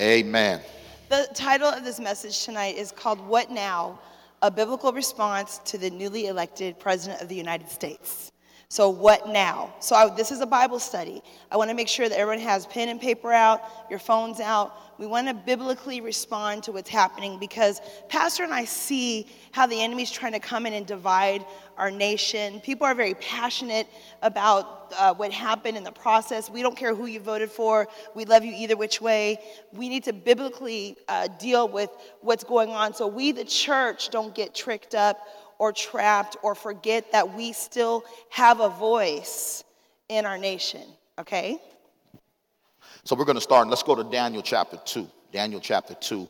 Amen. The title of this message tonight is called What Now? A Biblical Response to the Newly Elected President of the United States. So, what now? So, I, this is a Bible study. I want to make sure that everyone has pen and paper out, your phones out. We want to biblically respond to what's happening because Pastor and I see how the enemy's trying to come in and divide our nation. People are very passionate about uh, what happened in the process. We don't care who you voted for, we love you either which way. We need to biblically uh, deal with what's going on so we, the church, don't get tricked up or trapped or forget that we still have a voice in our nation, okay? So we're going to start. Let's go to Daniel chapter 2. Daniel chapter 2.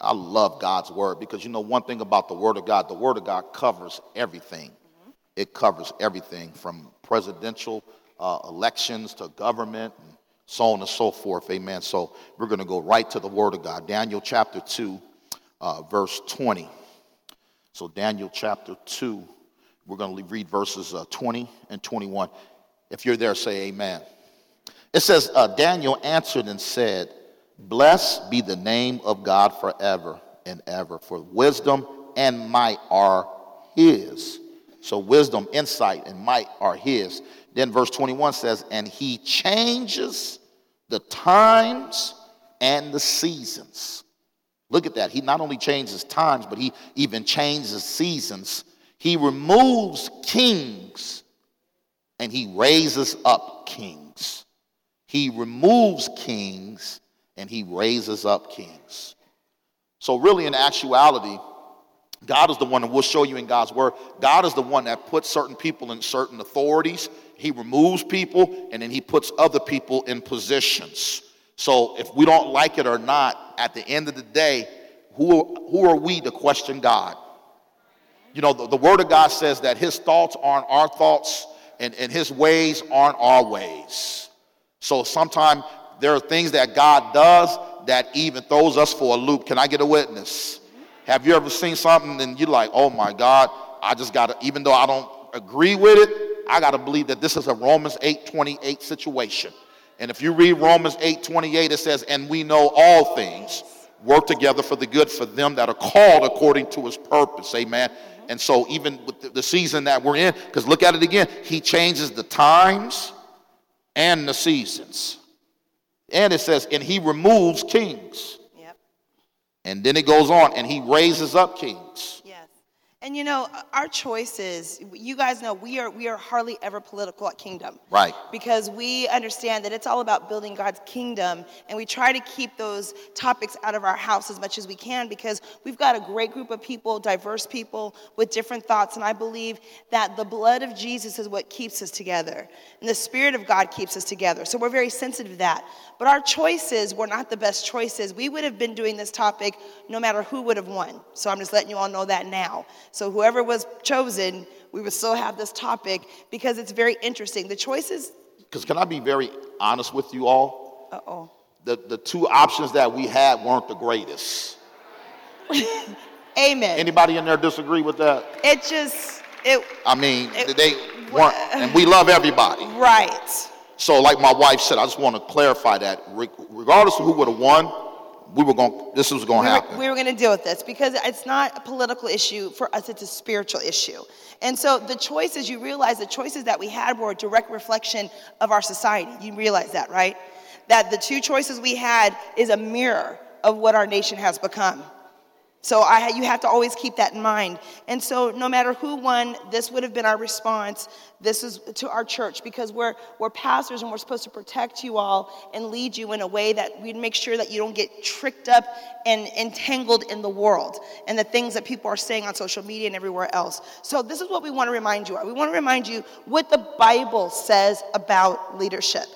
I love God's word because you know one thing about the word of God, the word of God covers everything. Mm-hmm. It covers everything from presidential uh, elections to government and so on and so forth. Amen. So we're going to go right to the word of God. Daniel chapter 2, uh, verse 20. So, Daniel chapter 2, we're going to read verses uh, 20 and 21. If you're there, say amen. It says, uh, Daniel answered and said, Blessed be the name of God forever and ever, for wisdom and might are his. So, wisdom, insight, and might are his. Then, verse 21 says, And he changes the times and the seasons. Look at that. He not only changes times, but he even changes seasons. He removes kings and he raises up kings. He removes kings and he raises up kings. So, really, in actuality, God is the one, and we'll show you in God's word, God is the one that puts certain people in certain authorities. He removes people and then he puts other people in positions. So if we don't like it or not, at the end of the day, who, who are we to question God? You know, the, the Word of God says that His thoughts aren't our thoughts and, and His ways aren't our ways. So sometimes there are things that God does that even throws us for a loop. Can I get a witness? Have you ever seen something and you're like, oh my God, I just got to, even though I don't agree with it, I got to believe that this is a Romans 8 28 situation. And if you read Romans 8 28, it says, And we know all things work together for the good for them that are called according to his purpose. Amen. And so, even with the season that we're in, because look at it again, he changes the times and the seasons. And it says, and he removes kings. Yep. And then it goes on, and he raises up kings. And you know, uh, our choices, you guys know we are we are hardly ever political at Kingdom. Right. Because we understand that it's all about building God's kingdom and we try to keep those topics out of our house as much as we can because we've got a great group of people, diverse people with different thoughts and I believe that the blood of Jesus is what keeps us together and the spirit of God keeps us together. So we're very sensitive to that. But our choices were not the best choices. We would have been doing this topic no matter who would have won. So I'm just letting you all know that now. So whoever was chosen, we would still have this topic because it's very interesting. The choices. Because can I be very honest with you all? Uh oh. The, the two options that we had weren't the greatest. Amen. Anybody in there disagree with that? It just it. I mean, it, they weren't, and we love everybody. Right. So, like my wife said, I just want to clarify that regardless of who would have won, we were going. This was going to we happen. we were going to deal with this because it's not a political issue for us; it's a spiritual issue. And so, the choices you realize the choices that we had were a direct reflection of our society. You realize that, right? That the two choices we had is a mirror of what our nation has become. So I, you have to always keep that in mind. And so no matter who won, this would have been our response. This is to our church because we're, we're pastors and we're supposed to protect you all and lead you in a way that we'd make sure that you don't get tricked up and entangled in the world and the things that people are saying on social media and everywhere else. So this is what we want to remind you of. We want to remind you what the Bible says about leadership.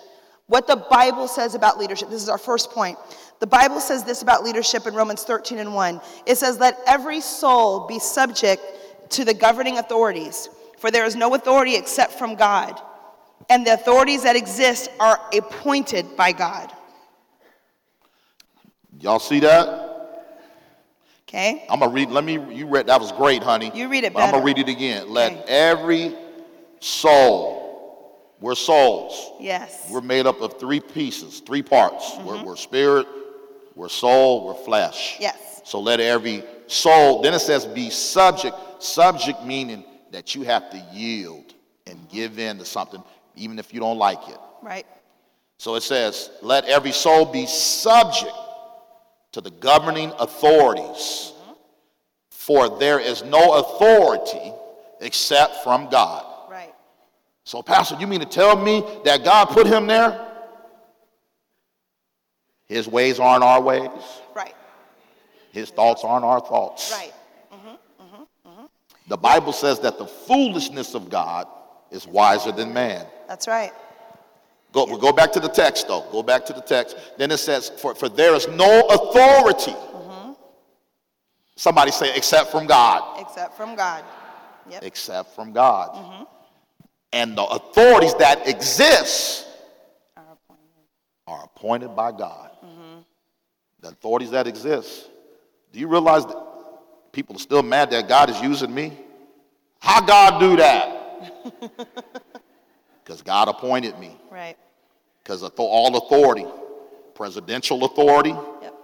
What the Bible says about leadership. This is our first point. The Bible says this about leadership in Romans 13 and 1. It says, Let every soul be subject to the governing authorities, for there is no authority except from God, and the authorities that exist are appointed by God. Y'all see that? Okay. I'm gonna read. Let me. You read. That was great, honey. You read it better. I'm gonna read it again. Let okay. every soul we're souls. Yes. We're made up of three pieces, three parts. Mm-hmm. We're, we're, spirit, We're soul, we're flesh. Yes. So let every soul, then it says be subject. Subject meaning that you have to yield and give in to something, even if you don't like it. Right. So it says, let every soul be subject to the governing authorities, for there is no authority except from God. So, Pastor, you mean to tell me that God put him there? His ways aren't our ways. Right. His thoughts aren't our thoughts. Right. Mm-hmm, mm-hmm, mm-hmm. The Bible says that the foolishness of God is wiser than man. That's right. Go, we'll go back to the text, though. Go back to the text. Then it says, For, for there is no authority. Somebody say, except from God. Except from God. Yep. Except from God. And the authorities that exist Are appointed. are appointed by God. Mm-hmm. The authorities that exist. Do you realize that people are still mad that God is using me? How God do that? Because God appointed me. Right. Because all authority, presidential authority, Yep.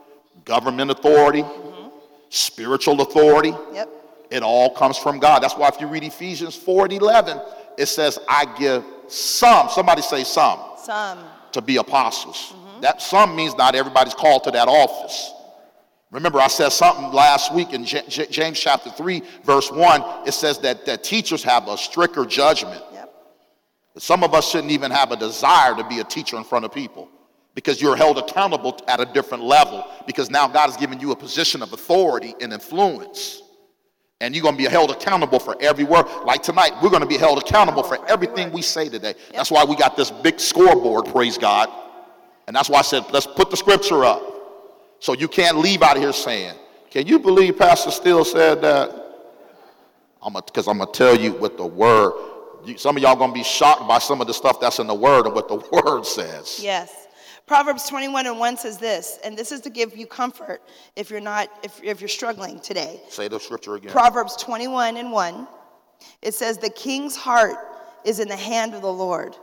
government authority, mm-hmm. spiritual authority, Yep. it all comes from God. That's why if you read Ephesians 4 and 11, it says, I give some, somebody say some, Some. to be apostles. That some means not everybody's called to that office. Remember, I said something last week in J- J- James chapter 3, verse 1. It says that, that teachers have a stricter judgment. Yep. Some of us shouldn't even have a desire to be a teacher in front of people because you're held accountable at a different level because now God has given you a position of authority and influence. And you're going to be held accountable for every word. Like tonight, we're going to be held accountable for everything we say today. That's why we got this big scoreboard, praise God. And that's why I said, let's put the scripture up. So you can't leave out of here saying, can you believe Pastor Steele said that? I'm because I'm going to tell you what the word, you, some of y'all going to be shocked by some of the stuff that's in the word and what the word says. Yes. Proverbs 21 and 1 says this, and this is to give you comfort if you're not, if, if you're struggling today. Say the scripture again. Proverbs 21 and 1, it says, The king's heart is in the hand of the Lord.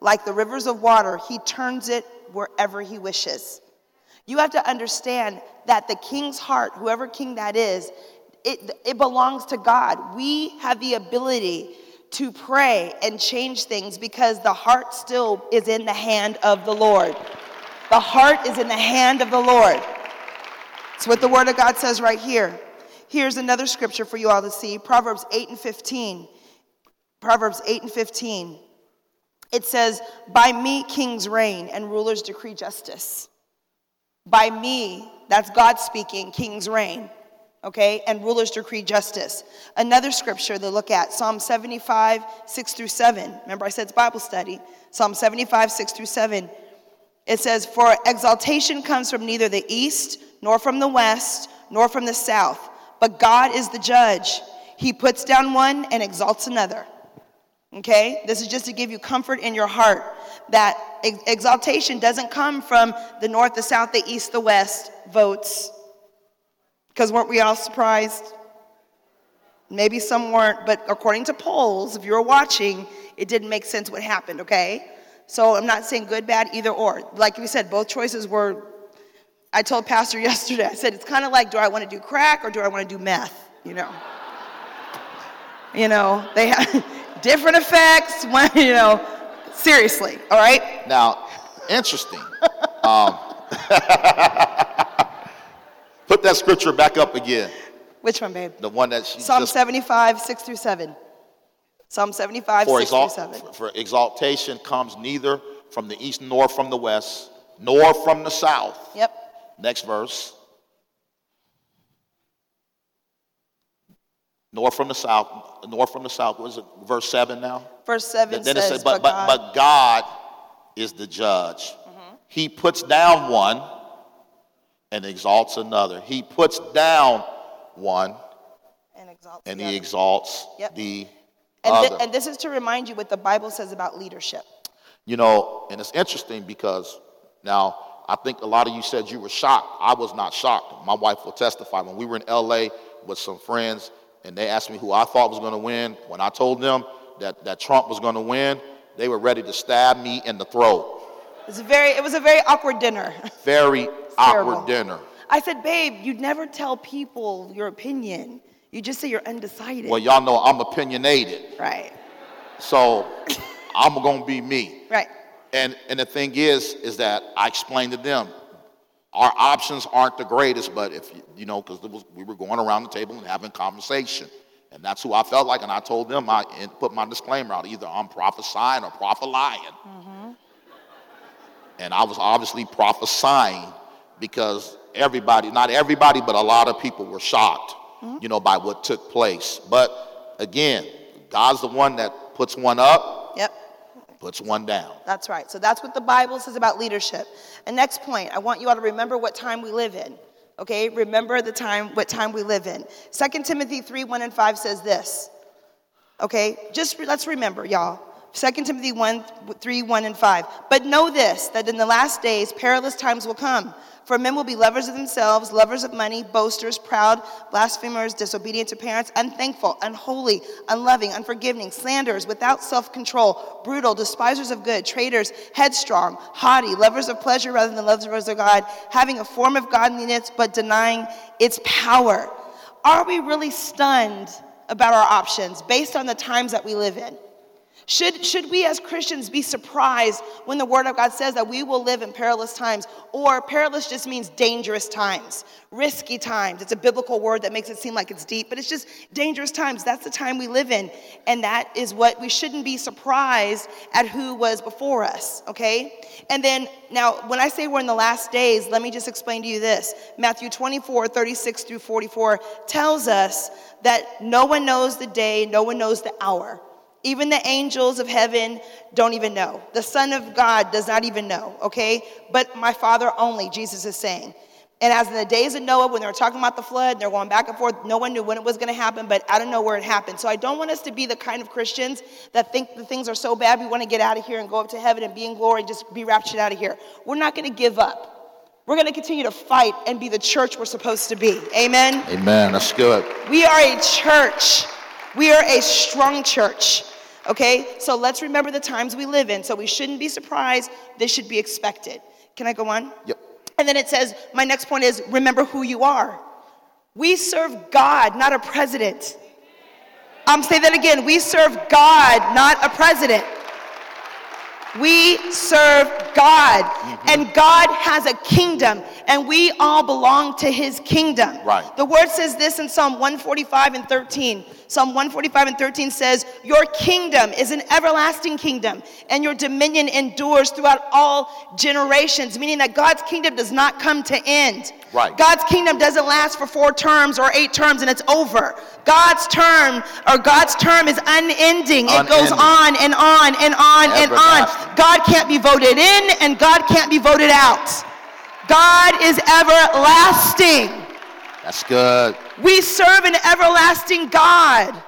Like the rivers of water, he turns it wherever he wishes. You have to understand that the king's heart, whoever king that is, it, it belongs to God. We have the ability to pray and change things because the heart still is in the hand of the Lord. The heart is in the hand of the Lord. It's what the Word of God says right here. Here's another scripture for you all to see Proverbs 8 and 15. Proverbs 8 and 15. It says, By me kings reign and rulers decree justice. By me, that's God speaking, kings reign, okay, and rulers decree justice. Another scripture to look at, Psalm 75, 6 through 7. Remember, I said it's Bible study. Psalm 75, 6 through 7. It says, For exaltation comes from neither the east, nor from the west, nor from the south, but God is the judge. He puts down one and exalts another. Okay? This is just to give you comfort in your heart that ex- exaltation doesn't come from the north, the south, the east, the west votes. Because weren't we all surprised? Maybe some weren't, but according to polls, if you were watching, it didn't make sense what happened, okay? So I'm not saying good, bad, either or. Like we said, both choices were. I told Pastor yesterday, I said, it's kind of like, do I want to do crack or do I want to do meth? You know? you know, they have different effects when, you know, seriously, all right? Now, interesting. um, put that scripture back up again. Which one, babe? The one that she Psalm just 75, 6 through 7. Psalm 75, for, 6 exalt, 7. for exaltation comes neither from the east nor from the west, nor from the south. Yep. Next verse. Nor from the south, nor from the south. What is it? Verse 7 now? Verse 7 then it says, says, but, but, God, but God is the judge. He puts down one and exalts another. He puts down one and exalts and the he exalts Yep. the And, other. and this is to remind you what the Bible says about leadership. You know, and it's interesting because now I think a lot of you said you were shocked. I was not shocked. My wife will testify. When we were in LA with some friends and they asked me who I thought was going to win, when I told them that, that Trump was going to win, they were ready to stab me in the throat. It was a very, it was a very awkward dinner. Very, awkward terrible. dinner. I said, babe, you'd never tell people your opinion. You just say you're undecided. Well, y'all know I'm opinionated, right, so I'm gonna be me. right. And and the thing is, is that I explained to them, our options aren't the greatest, but if you- you know, because we were going around the table and having conversation, and that's who I felt like, and I told them I and put my disclaimer out: either I'm prophesying or prophesying. Mm-hmm. And I was obviously prophesying because everybody, not everybody, but a lot of people were shocked, you know, by what took place. But again, God's the one that puts one up, Yep. puts one down. That's right. So that's what the Bible says about leadership. And next point, I want you all to remember what time we live in. Okay? Remember the time, what time we live in. 2 Timothy 3 1 and 5 says this. Okay? Just let's remember, y'all. 2 Timothy 1 3 1 and 5. But know this, that in the last days perilous times will come. For men will be lovers of themselves, lovers of money, boasters, proud, blasphemers, disobedient to parents, unthankful, unholy, unloving, unforgiving, slanderers, without self control, brutal, despisers of good, traitors, headstrong, haughty, lovers of pleasure rather than lovers of God, having a form of godliness but denying its power. Are we really stunned about our options based on the times that we live in? Should, should we as Christians be surprised when the Word of God says that we will live in perilous times? Or perilous just means dangerous times, risky times. It's a biblical word that makes it seem like it's deep, but it's just dangerous times. That's the time we live in. And that is what we shouldn't be surprised at who was before us, okay? And then, now, when I say we're in the last days, let me just explain to you this. Matthew 24, 36 through 44 tells us that no one knows the day, no one knows the hour. Even the angels of heaven don't even know. The Son of God does not even know, okay? But my Father only, Jesus is saying. And as in the days of Noah, when they were talking about the flood, they're going back and forth, no one knew when it was going to happen, but I don't know where it happened. So I don't want us to be the kind of Christians that think the things are so bad, we want to get out of here and go up to heaven and be in glory and just be raptured out of here. We're not going to give up. We're going to continue to fight and be the church we're supposed to be. Amen? Amen. That's good. We are a church. We are a strong church. Okay? So let's remember the times we live in. So we shouldn't be surprised. This should be expected. Can I go on? Yep. And then it says, my next point is remember who you are. We serve God, not a president. Um, I'm saying that again. We serve God, not a president. We serve God, mm-hmm. and God has a kingdom, and we all belong to his kingdom. Right. The word says this in Psalm 145 and 13. Psalm 145 and 13 says, Your kingdom is an everlasting kingdom, and your dominion endures throughout all generations, meaning that God's kingdom does not come to end. Right. God's kingdom doesn't last for four terms or eight terms and it's over. God's term or God's term is unending. It goes on and on and on and on. God can't be voted in and God can't be voted out. God is everlasting. That's good. We serve an everlasting God.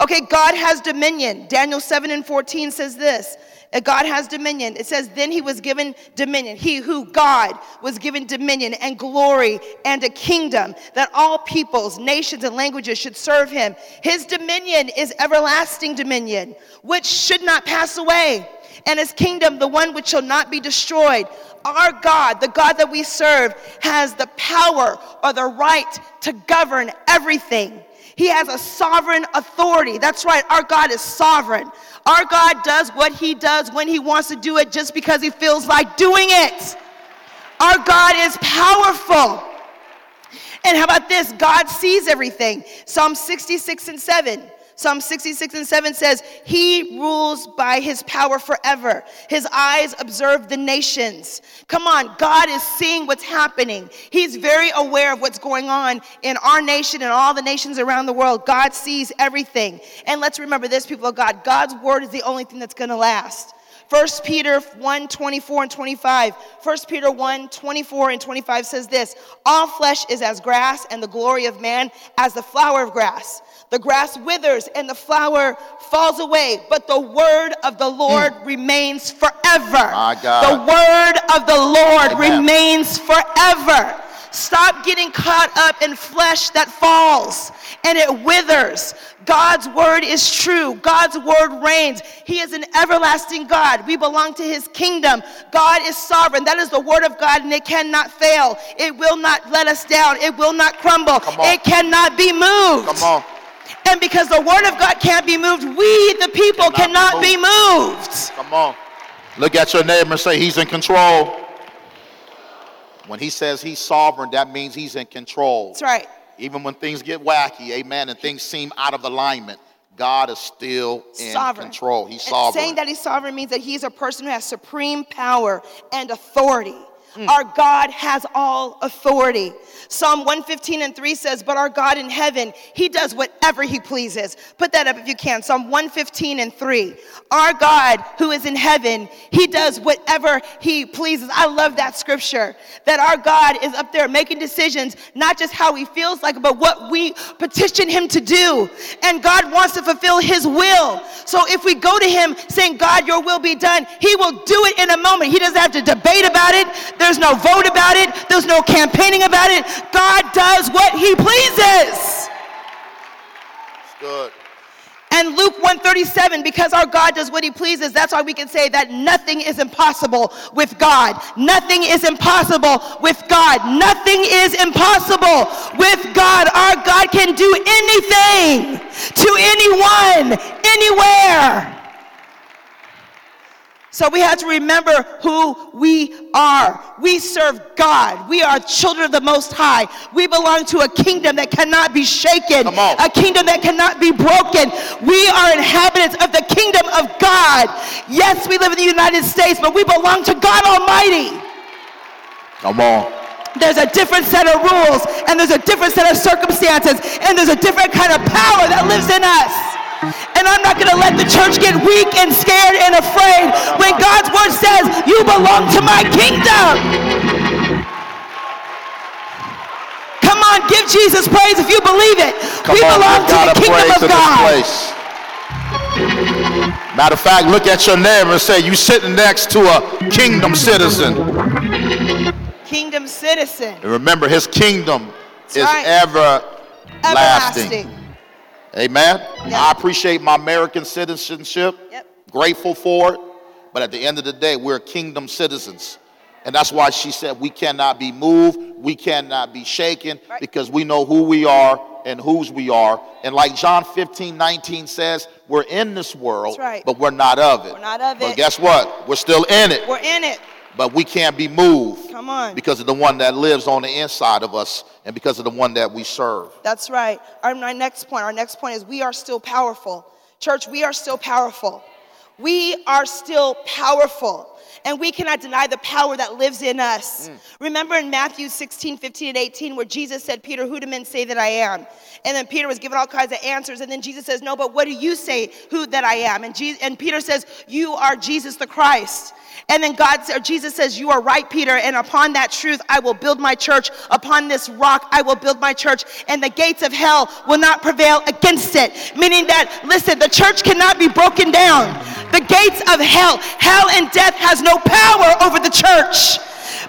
Okay, God has dominion. Daniel 7 and 14 says this. uh, God has dominion. It says, Then he was given dominion. He who, God, was given dominion and glory and a kingdom that all peoples, nations, and languages should serve him. His dominion is everlasting dominion, which should not pass away, and his kingdom, the one which shall not be destroyed. Our God, the God that we serve, has the power or the right to govern everything. He has a sovereign authority. That's right, our God is sovereign. Our God does what he does when he wants to do it just because he feels like doing it. Our God is powerful. And how about this? God sees everything. Psalm 66 and 7. Psalm 66 and 7 says, He rules by his power forever. His eyes observe the nations. Come on, God is seeing what's happening. He's very aware of what's going on in our nation and all the nations around the world. God sees everything. And let's remember this, people of God God's word is the only thing that's going to last. 1 Peter 1 24 and 25. 1 Peter 1 24 and 25 says this All flesh is as grass, and the glory of man as the flower of grass. The grass withers and the flower falls away, but the word of the Lord mm. remains forever. My God. The word of the Lord Amen. remains forever. Stop getting caught up in flesh that falls and it withers. God's word is true. God's word reigns. He is an everlasting God. We belong to his kingdom. God is sovereign. That is the word of God, and it cannot fail. It will not let us down. It will not crumble. It cannot be moved. Come on. And because the word of God can't be moved, we, the people, cannot, cannot be, moved. be moved. Come on. Look at your neighbor and say, He's in control. When he says he's sovereign, that means he's in control. That's right. Even when things get wacky, amen, and things seem out of alignment, God is still in sovereign. control. He's sovereign. And saying that he's sovereign means that he's a person who has supreme power and authority. Mm. Our God has all authority. Psalm 115 and 3 says, But our God in heaven, he does whatever he pleases. Put that up if you can. Psalm 115 and 3. Our God who is in heaven, he does whatever he pleases. I love that scripture. That our God is up there making decisions, not just how he feels like, but what we petition him to do. And God wants to fulfill his will. So if we go to him saying, God, your will be done, he will do it in a moment. He doesn't have to debate about it. There's no vote about it. There's no campaigning about it. God does what he pleases. Good. And Luke 137, because our God does what he pleases, that's why we can say that nothing is impossible with God. Nothing is impossible with God. Nothing is impossible with God. Our God can do anything to anyone, anywhere. So we have to remember who we are. We serve God. We are children of the Most High. We belong to a kingdom that cannot be shaken, a kingdom that cannot be broken. We are inhabitants of the kingdom of God. Yes, we live in the United States, but we belong to God Almighty. Come on. There's a different set of rules, and there's a different set of circumstances, and there's a different kind of power that lives in us. And I'm not going to let the church get weak and scared and afraid when God's word says, You belong to my kingdom. Come on, give Jesus praise if you believe it. Come we on, belong to the kingdom of God. Matter of fact, look at your neighbor and say, You sitting next to a kingdom citizen. Kingdom citizen. And remember, his kingdom That's is right. everlasting. everlasting. Amen. Yep. I appreciate my American citizenship. Yep. Grateful for it. But at the end of the day, we're kingdom citizens. And that's why she said we cannot be moved, we cannot be shaken, right. because we know who we are and whose we are. And like John 15, 19 says, we're in this world, right. but we're not of it. We're not of but it. But guess what? We're still in it. We're in it but we can't be moved. Come on. Because of the one that lives on the inside of us and because of the one that we serve. That's right. Our, next point, our next point is we are still powerful. Church, we are still powerful. We are still powerful. And we cannot deny the power that lives in us. Mm. Remember in Matthew 16, 15, and 18, where Jesus said, Peter, who do men say that I am? And then Peter was given all kinds of answers. And then Jesus says, No, but what do you say who that I am? And, Jesus, and Peter says, You are Jesus the Christ. And then God or Jesus says, You are right, Peter, and upon that truth I will build my church. Upon this rock I will build my church, and the gates of hell will not prevail against it. Meaning that, listen, the church cannot be broken down. The gates of hell, hell and death has no power over the church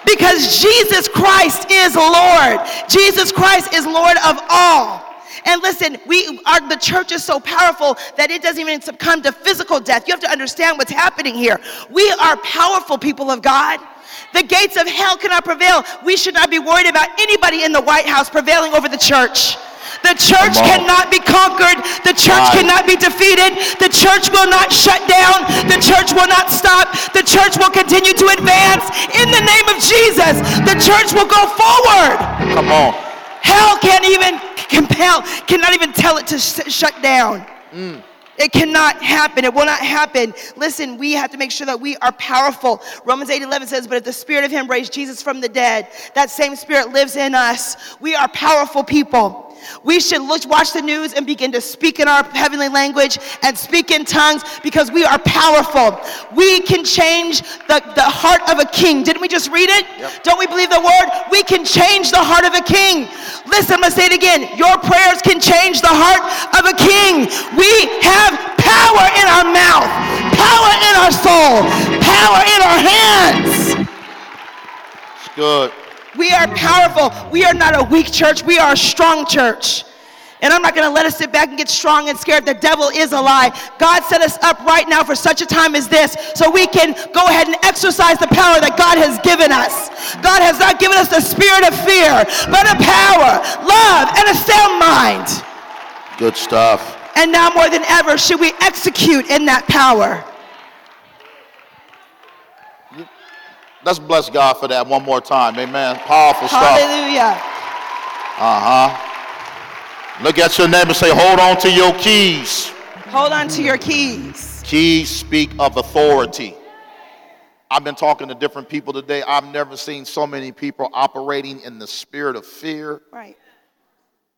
because Jesus Christ is Lord. Jesus Christ is Lord of all. And listen, we are the church is so powerful that it doesn't even succumb to physical death. You have to understand what's happening here. We are powerful people of God. The gates of hell cannot prevail. We should not be worried about anybody in the White House prevailing over the church. The church cannot be conquered. The church right. cannot be defeated. The church will not shut down. The church will not stop. The church will continue to advance in the name of Jesus. The church will go forward. Come on. Hell can't even compel, cannot even tell it to sh- shut down. Mm. It cannot happen. It will not happen. Listen, we have to make sure that we are powerful. Romans 8 11 says, But if the spirit of him raised Jesus from the dead, that same spirit lives in us. We are powerful people. We should look, watch the news and begin to speak in our heavenly language and speak in tongues because we are powerful. We can change the, the heart of a king. Didn't we just read it? Yep. Don't we believe the word? We can change the heart of a king. Listen, I'm going to say it again. Your prayers can change the heart of a king. We have power in our mouth, power in our soul, power in our hands. It's good. We are powerful. We are not a weak church. We are a strong church. And I'm not going to let us sit back and get strong and scared. The devil is a lie. God set us up right now for such a time as this so we can go ahead and exercise the power that God has given us. God has not given us the spirit of fear, but a power, love, and a sound mind. Good stuff. And now more than ever, should we execute in that power? Let's bless God for that one more time. Amen. Powerful stuff. Hallelujah. Uh huh. Look at your neighbor and say, hold on to your keys. Hold on to your keys. Keys speak of authority. I've been talking to different people today. I've never seen so many people operating in the spirit of fear. Right.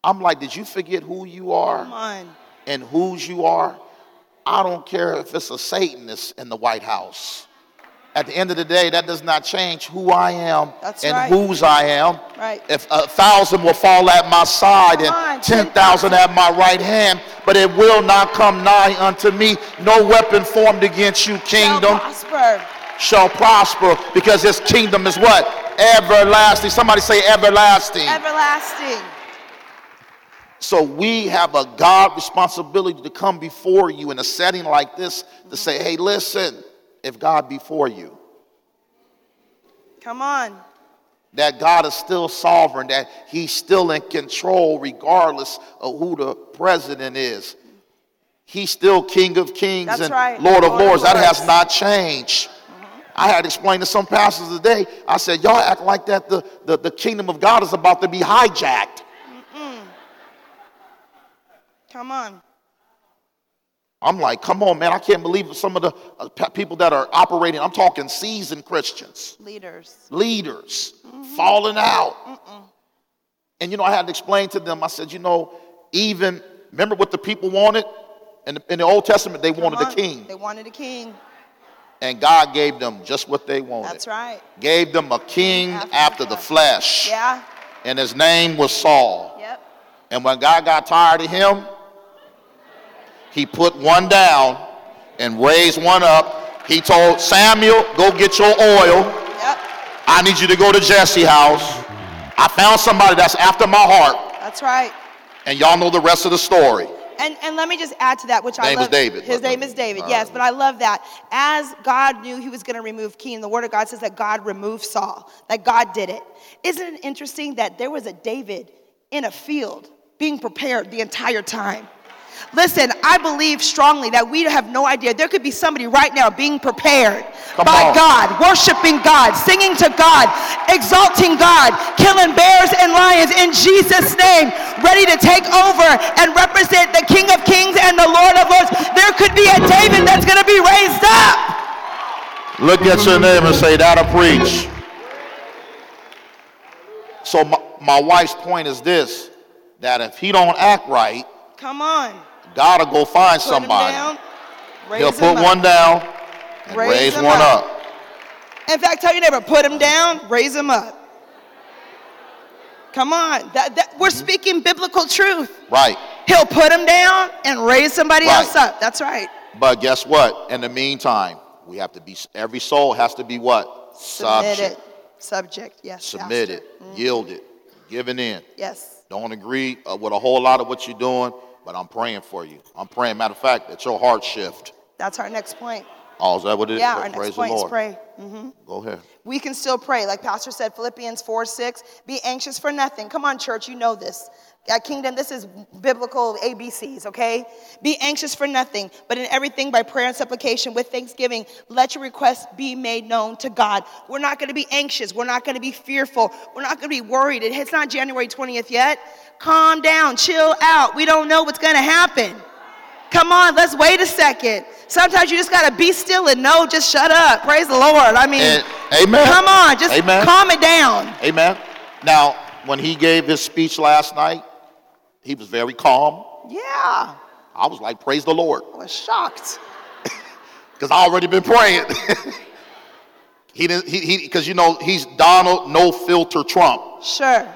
I'm like, did you forget who you are and whose you are? I don't care if it's a Satanist in the White House. At the end of the day, that does not change who I am That's and right. whose I am. Right. If a thousand will fall at my side Come and ten thousand at my right hand, but it will not come nigh unto me. No weapon formed against you, kingdom, Shall prosper. shall prosper, because his kingdom is what? Everlasting. Somebody say everlasting. Everlasting. So we have a God responsibility to come before you in a setting like this to say, mm-hmm. hey, listen, if God be for you, Come on. that God is still sovereign, that he's still in control regardless of who the president is. He's still King of Kings That's and right. Lord of Lord of Lords. That has not changed. I had explained to some pastors today, I said, y'all act like that the, the, the kingdom of God is about to be hijacked. Come on. I'm like, come on, man. I can't believe some of the uh, people that are operating. I'm talking seasoned Christians, Leaders. leaders, falling out. And, you know, I had to explain to them, I said, you know, even, remember what the people wanted? In the, in the Old Testament, they wanted Come a king. They wanted a king. And God gave them just what they wanted. That's right. Gave them a king After after the flesh. Yeah. And his name was Saul. Yep. And when God got tired of him, he put one down and raised one up. He told Samuel, go get your oil. Yep. I need you to go to Jesse's house. I found somebody that's after my heart. That's right. And y'all know the rest of the story. And, and let me just add to that, which I Name is love. David, His name is David, all yes. right. But I love that. As God knew he was going to remove King, the word of God says that God removed Saul, that God did it. Isn't it interesting that there was a David in a field being prepared the entire time? Listen, I believe strongly that we have no idea. There could be somebody right now being prepared Come by on. God, worshiping God, singing to God, exalting God, killing bears and lions in Jesus' name, ready to take over and represent the King of Kings and the Lord of Lords. There could be a David that's going to be raised up. Look at your name and say, that'll preach. So my, my wife's point is this, that if he don't act right, Come on. God will go find Put somebody. down. He'll put up. one down and Raise raise, one up. up. In fact, tell your neighbor, put him down, raise him up. Come on. That, that, we're Mm-hmm. speaking biblical truth. Right. He'll put him down and raise somebody Right. else up. That's right. But guess what? In the meantime, we have to be, every soul has to be what? Submitted. Subject. Subject, yes. Submitted, Pastor. Mm, yielded, giving in. Yes. Don't agree uh, with a whole lot of what you're doing, but I'm praying for you. I'm praying, matter of fact, that your heart shift. That's our next point. Oh, is that what it is? Yeah, our next Praise point is pray. hmm Go ahead. We can still pray. Like Pastor said, Philippians 4 6, be anxious for nothing. Come on, church, you know this. At Kingdom, this is biblical ABCs, okay? Be anxious for nothing, but in everything by prayer and supplication with thanksgiving, let your requests be made known to God. We're not gonna be anxious. We're not gonna be fearful. We're not gonna be worried. It's not January 20th yet. Calm down, chill out. We don't know what's gonna happen. Come on, let's wait a second. Sometimes you just gotta be still and know, just shut up. Praise the Lord. I mean, And- amen. come on, just Amen. calm it down. Amen. Now, when he gave his speech last night, he was very calm. Yeah, I was like, praise the Lord, I was shocked. because I already been praying. he didn't, he, he, because you know, he's Donald No Filter Trump. Sure,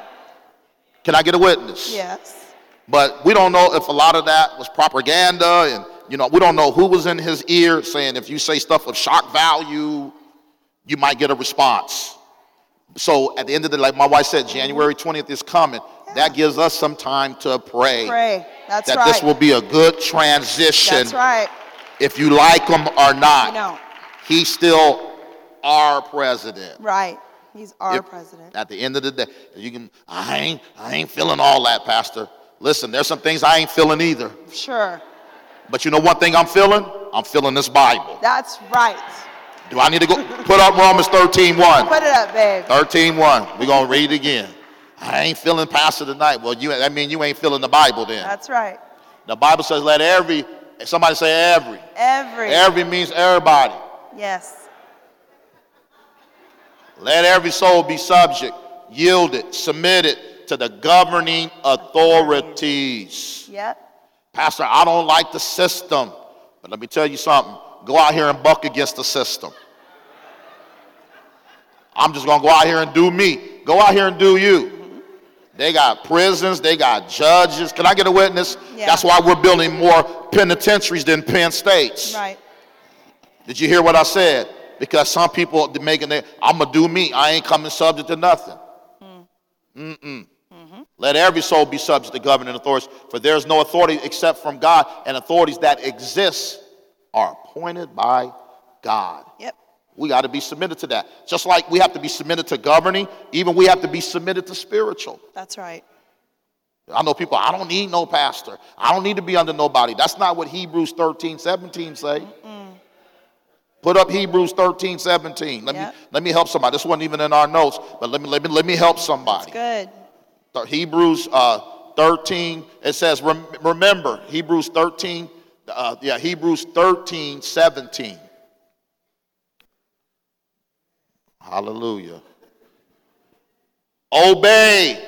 Can I get a witness? yes. But we don't know if a lot of that was propaganda, and you know, we don't know who was in his ear saying if you say stuff of shock value, you might get a response. So at the end of the like my wife said, January 20th is coming. That gives us some time to pray. Pray. That's that right. this will be a good transition. That's right. If you like him or not. No. He's still our president. Right. He's our If- president. At the end of the day, you can I ain't I ain't feeling all that, Pastor. Listen, there's some things I ain't feeling either. Sure. But you know one thing I'm feeling? I'm feeling this Bible. That's right. Do I need to go put up Romans 13 1? Put it up, babe. 13 1. We're gonna read it again. I ain't feeling Pastor tonight. Well, you I mean you ain't feeling the Bible then. That's right. The Bible says let every somebody say every. Every. Every means everybody. Yes. Let every soul be subject, yielded, submitted to the governing authorities. Yep. Pastor, I don't like the system. But let me tell you something. Go out here and buck against the system. I'm just going to go out here and do me. Go out here and do you. They got prisons, they got judges. Can I get a witness? Yeah. That's why we're building more penitentiaries than Penn States. Right. Did you hear what I said? Because some people are making it, I'm going to do me. I ain't coming subject to nothing. Hmm. Mm-mm. Let every soul be subject to governing authorities, for there is no authority except from God, and authorities that exist are appointed by God. Yep. We got to be submitted to that. Just like we have to be submitted to governing, even we have to be submitted to spiritual. That's right. I know people, I don't need no pastor. I don't need to be under nobody. That's not what Hebrews 13, 17 say. Put up Hebrews 13, 17. Let, Yep. me, let me help somebody. This wasn't even in our notes, but let me, let me, let me help somebody. Good. Hebrews uh, 13, it says, rem- remember, Hebrews 13, uh, yeah, Hebrews 13, 17. Hallelujah. Obey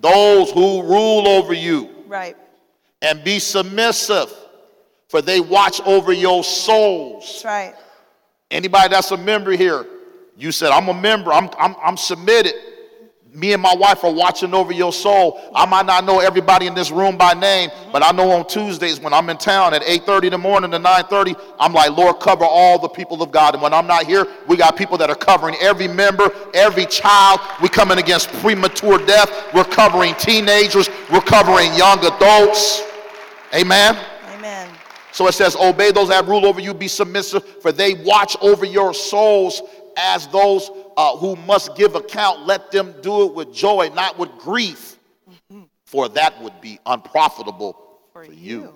those who rule over you Right. and be submissive, for they watch over your souls. That's right. Anybody that's a member here, you said, I'm a member, I'm, I'm, I'm submitted. Me and my wife are watching over your soul. I might not know everybody in this room by name, but I know on Tuesdays when I'm in town at 8:30 in the morning to 9:30, I'm like, Lord, cover all the people of God. And when I'm not here, we got people that are covering every member, every child. We're coming against premature death. We're covering teenagers. We're covering young adults. Amen. Amen. So it says, Obey those that rule over you, be submissive, for they watch over your souls as those uh, who must give account. Let them do it with joy, not with grief, for that would be unprofitable for, you.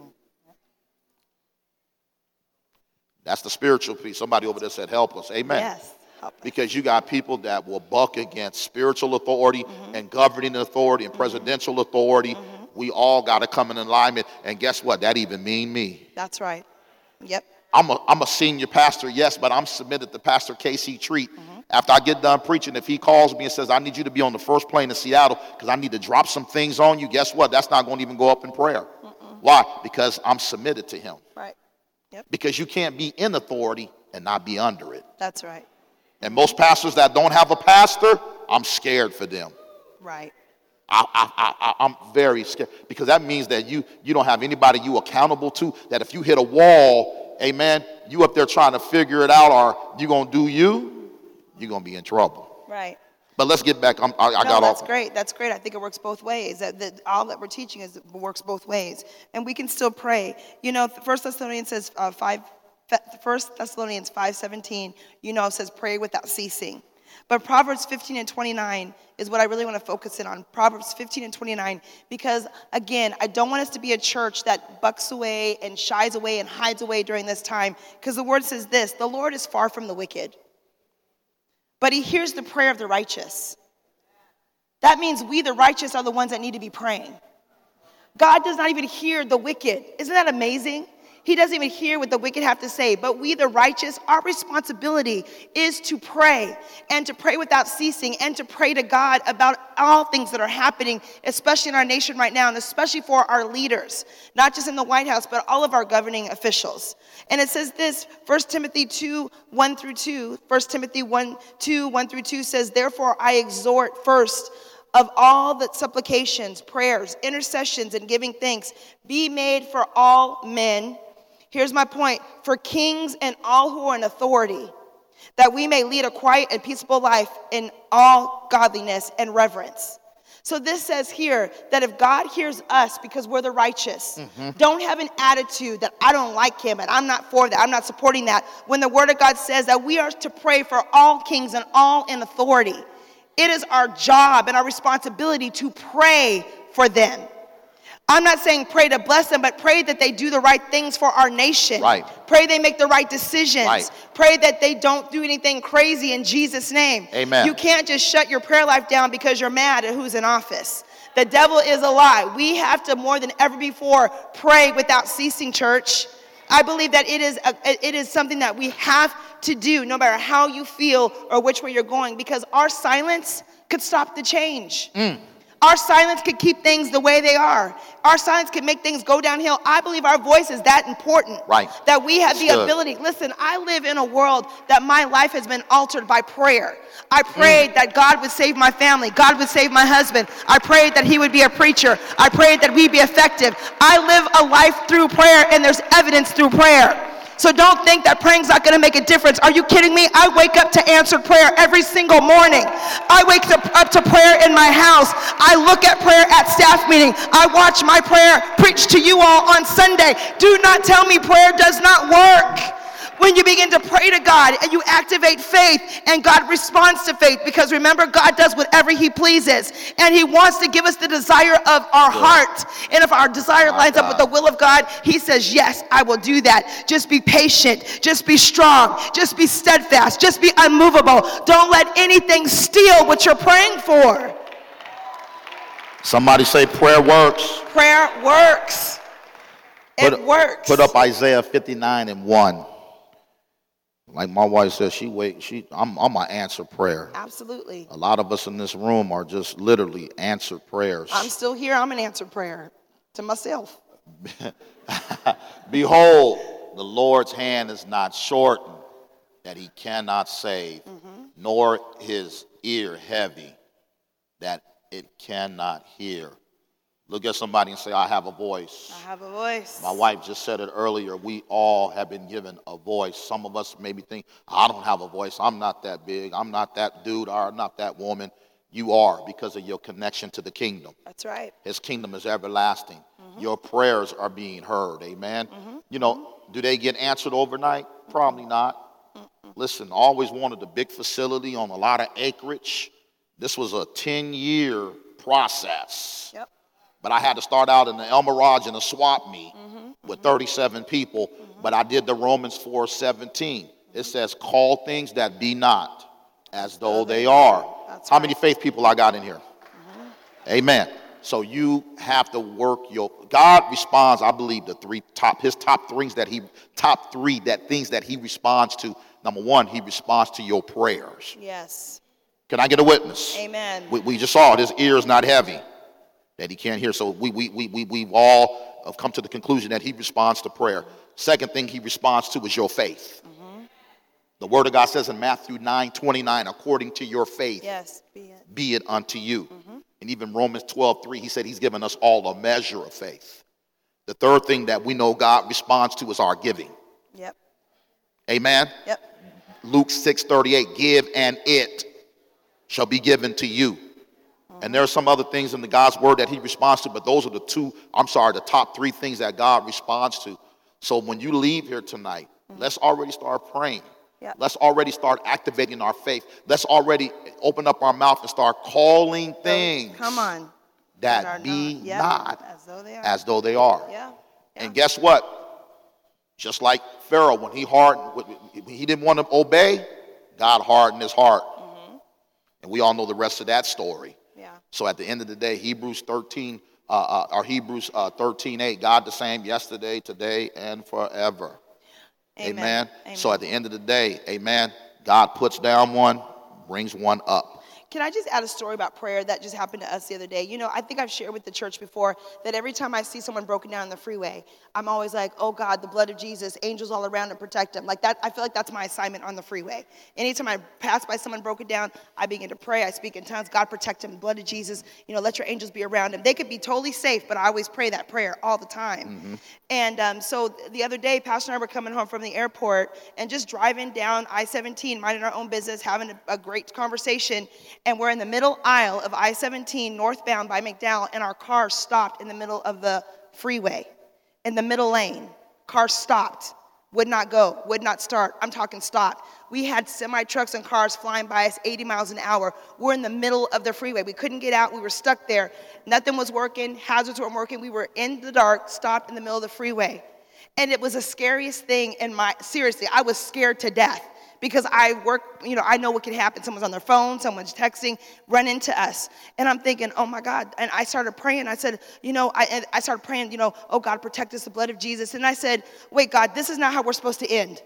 That's the spiritual piece. Somebody over there said, Help us. Amen. Yes. Us. Because you got people that will buck against spiritual authority mm-hmm. and governing authority and mm-hmm. presidential authority. Mm-hmm. We all got to come in alignment. And guess what? That even mean me. That's right. Yep. I'm a, I'm a senior pastor, yes, but I'm submitted to Pastor Casey Treat. After I get done preaching, if he calls me and says, I need you to be on the first plane in Seattle because I need to drop some things on you, guess what? That's not going to even go up in prayer. Why? Because I'm submitted to him. Right. Yep. Because you can't be in authority and not be under it. That's right. And most pastors that don't have a pastor, I'm scared for them. Right. I, I, I, I- I'm very scared because that means that you, you don't have anybody you accountable to. That if you hit a wall, amen, you up there trying to figure it out, or you gonna do you, you're gonna be in trouble. Right. But let's get back. I'm, I, I no, got that's off. great. That's great. I think it works both ways. That, that all that we're teaching is works both ways, and we can still pray. You know, First Thessalonians says uh, five. First Thessalonians five seventeen. You know, says pray without ceasing. But Proverbs 15 and 29 is what I really want to focus in on. Proverbs 15 and 29, because again, I don't want us to be a church that bucks away and shies away and hides away during this time. Because the word says this the Lord is far from the wicked, but he hears the prayer of the righteous. That means we, the righteous, are the ones that need to be praying. God does not even hear the wicked. Isn't that amazing? He doesn't even hear what the wicked have to say. But we, the righteous, our responsibility is to pray and to pray without ceasing and to pray to God about all things that are happening, especially in our nation right now, and especially for our leaders, not just in the White House, but all of our governing officials. And it says this 1 Timothy 2 1 through 2. 1 Timothy 1 2 1 through 2 says, Therefore I exhort first of all the supplications, prayers, intercessions, and giving thanks be made for all men. Here's my point for kings and all who are in authority, that we may lead a quiet and peaceable life in all godliness and reverence. So this says here that if God hears us because we're the righteous, mm-hmm. don't have an attitude that I don't like him and I'm not for that, I'm not supporting that. When the word of God says that we are to pray for all kings and all in authority, it is our job and our responsibility to pray for them. I'm not saying pray to bless them, but pray that they do the right things for our nation. Right. Pray they make the right decisions. Right. Pray that they don't do anything crazy in Jesus' name. Amen. You can't just shut your prayer life down because you're mad at who's in office. The devil is a lie. We have to more than ever before pray without ceasing, church. I believe that it is, a, it is something that we have to do no matter how you feel or which way you're going because our silence could stop the change. Mm. Our silence could keep things the way they are. Our silence could make things go downhill. I believe our voice is that important. Right. That we have the ability. Listen, I live in a world that my life has been altered by prayer. I prayed mm. that God would save my family. God would save my husband. I prayed that he would be a preacher. I prayed that we'd be effective. I live a life through prayer, and there's evidence through prayer. So don't think that praying's not going to make a difference. Are you kidding me? I wake up to answered prayer every single morning. I wake up, up to prayer in my house. I look at prayer at staff meeting. I watch my prayer preach to you all on Sunday. Do not tell me prayer does not work when you begin to pray to God and you activate faith and God responds to faith because remember, God does whatever He pleases and He wants to give us the desire of our heart. And if our desire lines up with the will of God, He says, Yes, I will do that. Just be patient, just be strong, just be steadfast, just be unmovable. Don't let anything steal what you're praying for. Somebody say prayer works. Prayer works. It put, works. Put up Isaiah 59 and 1. Like my wife says, she wait. She, I'm, I'm gonna answer prayer. Absolutely. A lot of us in this room are just literally answer prayers. I'm still here. I'm an answer prayer to myself. Behold, the Lord's hand is not shortened that he cannot save, mm-hmm. nor his ear heavy that it cannot hear. Look at somebody and say, I have a voice. I have a voice. My wife just said it earlier. We all have been given a voice. Some of us maybe think, I don't have a voice. I'm not that big. I'm not that dude. I'm not that woman. You are because of your connection to the kingdom. That's right. His kingdom is everlasting. Mm-hmm. Your prayers are being heard. Amen. Mm-hmm. You know, mm-hmm. do they get answered overnight? Probably not. Listen, always wanted a big facility on a lot of acreage. This was a 10 year process. Yep. But I had to start out in the El Mirage in a swap meet mm-hmm, with mm-hmm. 37 people. Mm-hmm. But I did the Romans 4 17. It says, Call things that be not as though they are. That's How right. many faith people I got in here? Mm-hmm. Amen. So you have to work your God responds, I believe, the three top his top things that he top three that things that he responds to. Number one, he responds to your prayers. Yes. Can I get a witness? Amen. We, we just saw it. His ear is not heavy that he can't hear. So we, we, we, we, we've all have come to the conclusion that he responds to prayer. Second thing he responds to is your faith. Mm-hmm. The word of God says in Matthew 9 29, according to your faith, yes, be it, be it unto you. Mm-hmm. And even Romans 12 3, he said he's given us all a measure of faith. The third thing that we know God responds to is our giving. Yep. Amen. Yep. Luke 6 38, give and it shall be given to you. And there are some other things in the God's word that he responds to, but those are the two, I'm sorry, the top three things that God responds to. So when you leave here tonight, mm-hmm. let's already start praying. Yep. Let's already start activating our faith. Let's already open up our mouth and start calling things. Come on. That be not, not as though they are. As though they are. Yeah. yeah. And guess what? Just like Pharaoh, when he hardened, he didn't want to obey, God hardened his heart. Mm-hmm. And we all know the rest of that story. So at the end of the day, Hebrews 13, uh, uh, or Hebrews uh, 13, 8, God the same yesterday, today, and forever. Amen. amen. amen. So at the end of the day, amen, God puts down one, brings one up. Can I just add a story about prayer that just happened to us the other day? You know, I think I've shared with the church before that every time I see someone broken down on the freeway, I'm always like, oh God, the blood of Jesus, angels all around to protect them. Like that, I feel like that's my assignment on the freeway. Anytime I pass by someone broken down, I begin to pray. I speak in tongues. God protect him, blood of Jesus. You know, let your angels be around him. They could be totally safe, but I always pray that prayer all the time. Mm-hmm. And um, so the other day, Pastor and I were coming home from the airport and just driving down I 17, minding our own business, having a, a great conversation and we're in the middle aisle of I 17 northbound by McDowell, and our car stopped in the middle of the freeway, in the middle lane. Car stopped, would not go, would not start. I'm talking stop. We had semi trucks and cars flying by us 80 miles an hour. We're in the middle of the freeway. We couldn't get out. We were stuck there. Nothing was working. Hazards weren't working. We were in the dark, stopped in the middle of the freeway. And it was the scariest thing in my, seriously, I was scared to death because I work, you know, I know what can happen. Someone's on their phone, someone's texting, run into us. And I'm thinking, oh my God. And I started praying. I said, you know, I, I started praying, you know, oh God, protect us, the blood of Jesus. And I said, wait, God, this is not how we're supposed to end.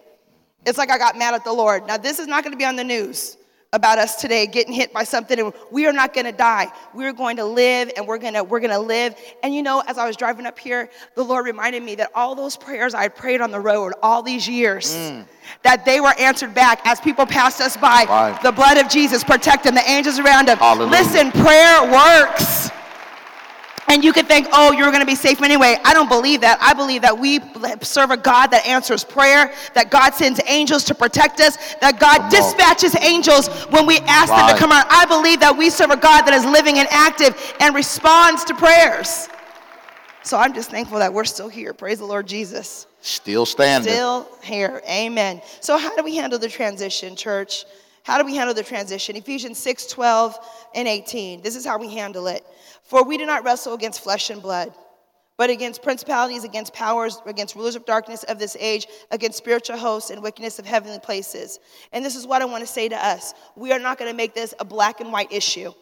It's like I got mad at the Lord. Now, this is not going to be on the news about us today getting hit by something and we are not going to die. We're going to live and we're going to we're going to live. And you know as i was driving up here the lord reminded me that all those prayers i had prayed on the road all these years mm. that they were answered back as people passed us by. The blood of jesus protecting the angels around them Hallelujah. listen prayer works and you could think, oh, you're going to be safe anyway. I don't believe that. I believe that we serve a God that answers prayer, that God sends angels to protect us, that God dispatches angels when we ask them to come out. I believe that we serve a God that is living and active and responds to prayers. So I'm just thankful that we're still here. Praise the Lord Jesus. Still standing. Still here. Amen. So, how do we handle the transition, church? How do we handle the transition? Ephesians 6 12 and 18. This is how we handle it. For we do not wrestle against flesh and blood, but against principalities, against powers, against rulers of darkness of this age, against spiritual hosts and wickedness of heavenly places. And this is what I want to say to us we are not going to make this a black and white issue.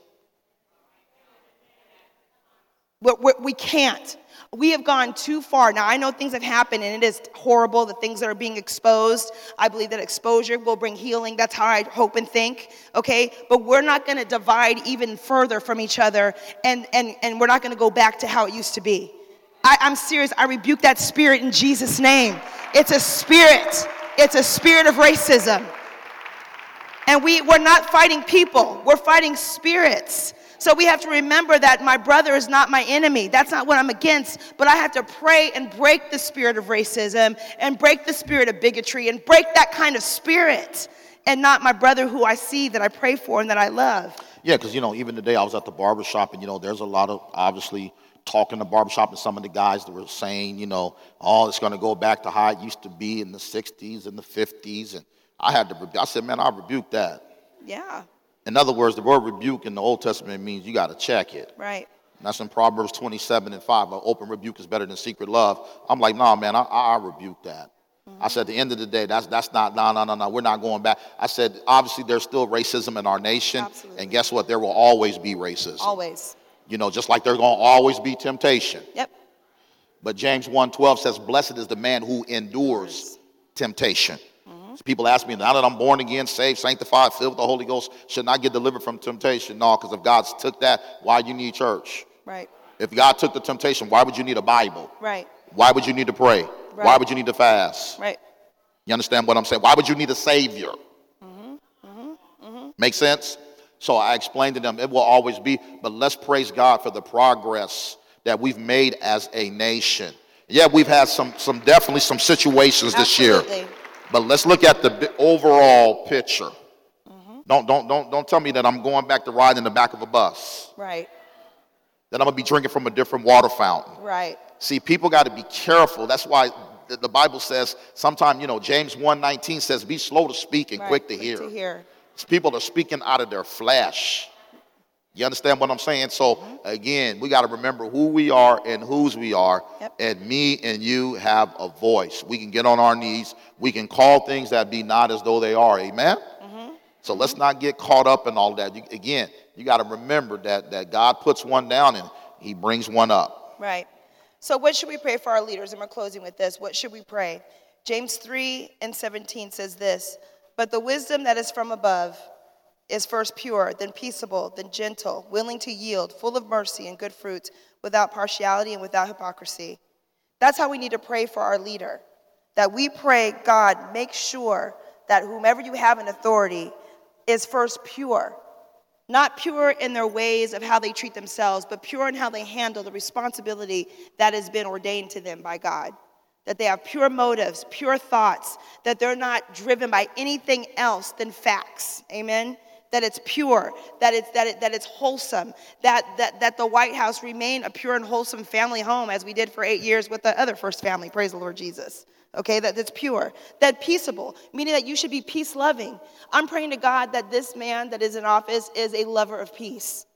We're, we can not we have gone too far. Now, I know things have happened and it is horrible, the things that are being exposed. I believe that exposure will bring healing. That's how I hope and think, okay? But we're not gonna divide even further from each other and, and, and we're not gonna go back to how it used to be. I, I'm serious. I rebuke that spirit in Jesus' name. It's a spirit, it's a spirit of racism. And we, we're not fighting people, we're fighting spirits. So we have to remember that my brother is not my enemy. That's not what I'm against. But I have to pray and break the spirit of racism and break the spirit of bigotry and break that kind of spirit and not my brother who I see that I pray for and that I love. Yeah, because, you know, even today I was at the barber shop and, you know, there's a lot of obviously talking in the barbershop and some of the guys that were saying, you know, oh, it's going to go back to how it used to be in the 60s and the 50s. And I had to, I said, man, I rebuke that. Yeah. In other words, the word rebuke in the Old Testament means you got to check it. Right. And that's in Proverbs 27 and 5. An open rebuke is better than secret love. I'm like, nah, man, I, I rebuke that. Mm-hmm. I said, at the end of the day, that's, that's not, no, no, no, no, we're not going back. I said, obviously, there's still racism in our nation. Absolutely. And guess what? There will always be racism. Always. You know, just like there's going to always be temptation. Yep. But James 1.12 says, blessed is the man who endures temptation. People ask me, now that I'm born again, saved, sanctified, filled with the Holy Ghost, should not get delivered from temptation? No, because if God took that, why you need church? Right. If God took the temptation, why would you need a Bible? Right. Why would you need to pray? Right. Why would you need to fast? Right. You understand what I'm saying? Why would you need a Savior? Mm-hmm. Mm-hmm. Mm-hmm. Make sense? So I explained to them, it will always be, but let's praise God for the progress that we've made as a nation. Yeah, we've had some, some definitely some situations Absolutely. this year. But let's look at the overall picture. Mm-hmm. Don't, don't, don't, don't tell me that I'm going back to ride in the back of a bus. Right. That I'm going to be drinking from a different water fountain. Right. See, people got to be careful. That's why the Bible says sometimes, you know, James 1.19 says, be slow to speak and right. quick to quick hear. To hear. People are speaking out of their flesh. You understand what I'm saying? So mm-hmm. again, we got to remember who we are and whose we are. Yep. And me and you have a voice. We can get on our knees. We can call things that be not as though they are. Amen. Mm-hmm. So let's not get caught up in all that. You, again, you got to remember that that God puts one down and He brings one up. Right. So what should we pray for our leaders? And we're closing with this. What should we pray? James 3 and 17 says this, but the wisdom that is from above is first pure, then peaceable, then gentle, willing to yield, full of mercy and good fruits, without partiality and without hypocrisy. That's how we need to pray for our leader. That we pray, God, make sure that whomever you have in authority is first pure. Not pure in their ways of how they treat themselves, but pure in how they handle the responsibility that has been ordained to them by God. That they have pure motives, pure thoughts, that they're not driven by anything else than facts. Amen? That it's pure, that it's, that, it, that it's wholesome, that, that, that the White House remain a pure and wholesome family home as we did for eight years with the other first family, praise the Lord Jesus. Okay, that it's pure, that peaceable, meaning that you should be peace loving. I'm praying to God that this man that is in office is a lover of peace.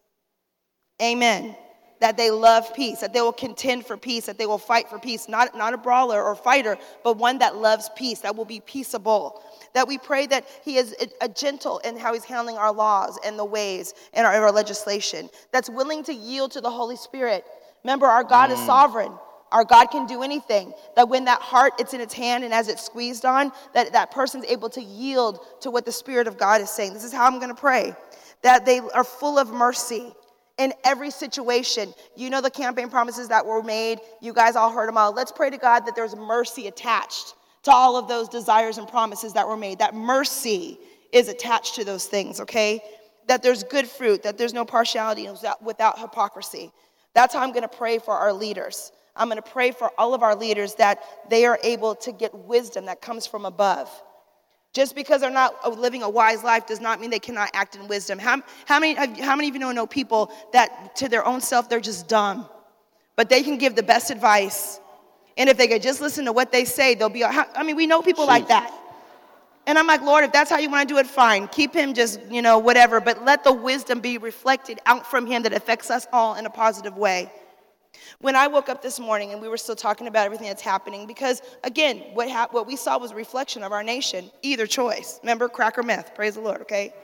Amen that they love peace, that they will contend for peace, that they will fight for peace, not, not a brawler or fighter, but one that loves peace, that will be peaceable. That we pray that he is a, a gentle in how he's handling our laws and the ways and our, our, legislation, that's willing to yield to the Holy Spirit. Remember, our God mm. is sovereign. Our God can do anything. That when that heart it's in its hand and as it's squeezed on, that that person's able to yield to what the Spirit of God is saying. This is how I'm going to pray. That they are full of mercy in every situation. You know the campaign promises that were made. You guys all heard them all. Let's pray to God that there's mercy attached to all of those desires and promises that were made. That mercy is attached to those things, okay? That there's good fruit, that there's no partiality without hypocrisy. That's how I'm to pray for our leaders. I'm to pray for all of our leaders that they are able to get wisdom that comes from above. Just because they're not uh, living a wise life does not mean they cannot act in wisdom. How, how, many, how many of you know, know people that to their own self they're just dumb, but they can give the best advice? And if they could just listen to what they say, they'll be. I mean, we know people Jeez. like that. And I'm like, Lord, if that's how you want to do it, fine. Keep him just, you know, whatever. But let the wisdom be reflected out from him that affects us all in a positive way. When I woke up this morning and we were still talking about everything that's happening, because again, what, ha- what we saw was a reflection of our nation, either choice. Remember, crack or meth, praise the Lord, okay?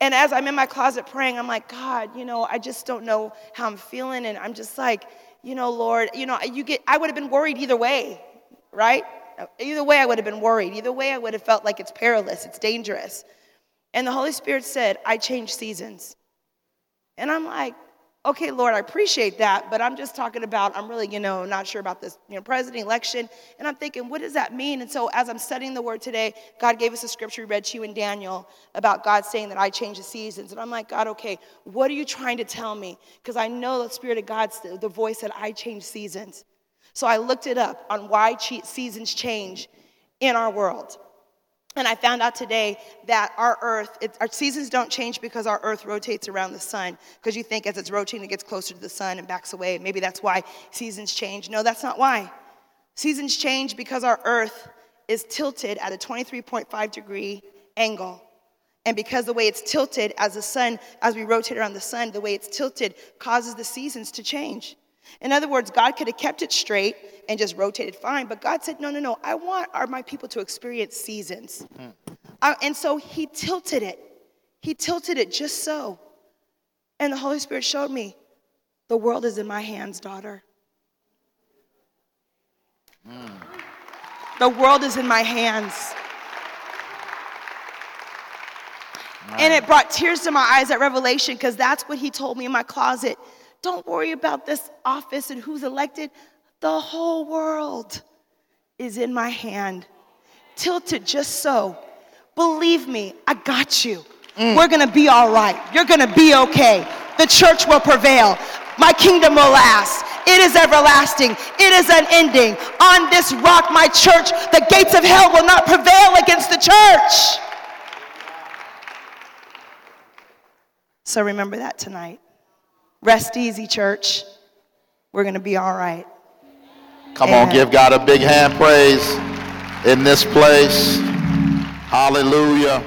And as I'm in my closet praying, I'm like, God, you know, I just don't know how I'm feeling. And I'm just like, you know, Lord, you know, you get, I would have been worried either way, right? Either way, I would have been worried. Either way, I would have felt like it's perilous, it's dangerous. And the Holy Spirit said, I change seasons. And I'm like, okay, Lord, I appreciate that, but I'm just talking about, I'm really, you know, not sure about this, you know, president election. And I'm thinking, what does that mean? And so as I'm studying the word today, God gave us a scripture we read to you in Daniel about God saying that I change the seasons. And I'm like, God, okay, what are you trying to tell me? Because I know the Spirit of God's the, the voice that I change seasons. So I looked it up on why seasons change in our world. And I found out today that our earth, it, our seasons don't change because our earth rotates around the sun. Because you think as it's rotating, it gets closer to the sun and backs away. Maybe that's why seasons change. No, that's not why. Seasons change because our earth is tilted at a 23.5 degree angle. And because the way it's tilted as the sun, as we rotate around the sun, the way it's tilted causes the seasons to change. In other words, God could have kept it straight and just rotated fine, but God said, no, no, no, I want our, my people to experience seasons. Mm. Uh, and so He tilted it. He tilted it just so. And the Holy Spirit showed me the world is in my hands, daughter. Mm. The world is in my hands. And it brought tears to my eyes at Revelation because that's what he told me in my closet. Don't worry about this office and who's elected. The whole world is in my hand, tilted just so. Believe me, I got you. Mm. We're gonna be all right. You're gonna be okay. The church will prevail. My kingdom will last. It is everlasting. It is unending. On this rock, my church, the gates of hell will not prevail against the church. So remember that tonight. Rest easy, church. We're going to be all right. Come Amen. on, give God a big hand praise in this place. Hallelujah.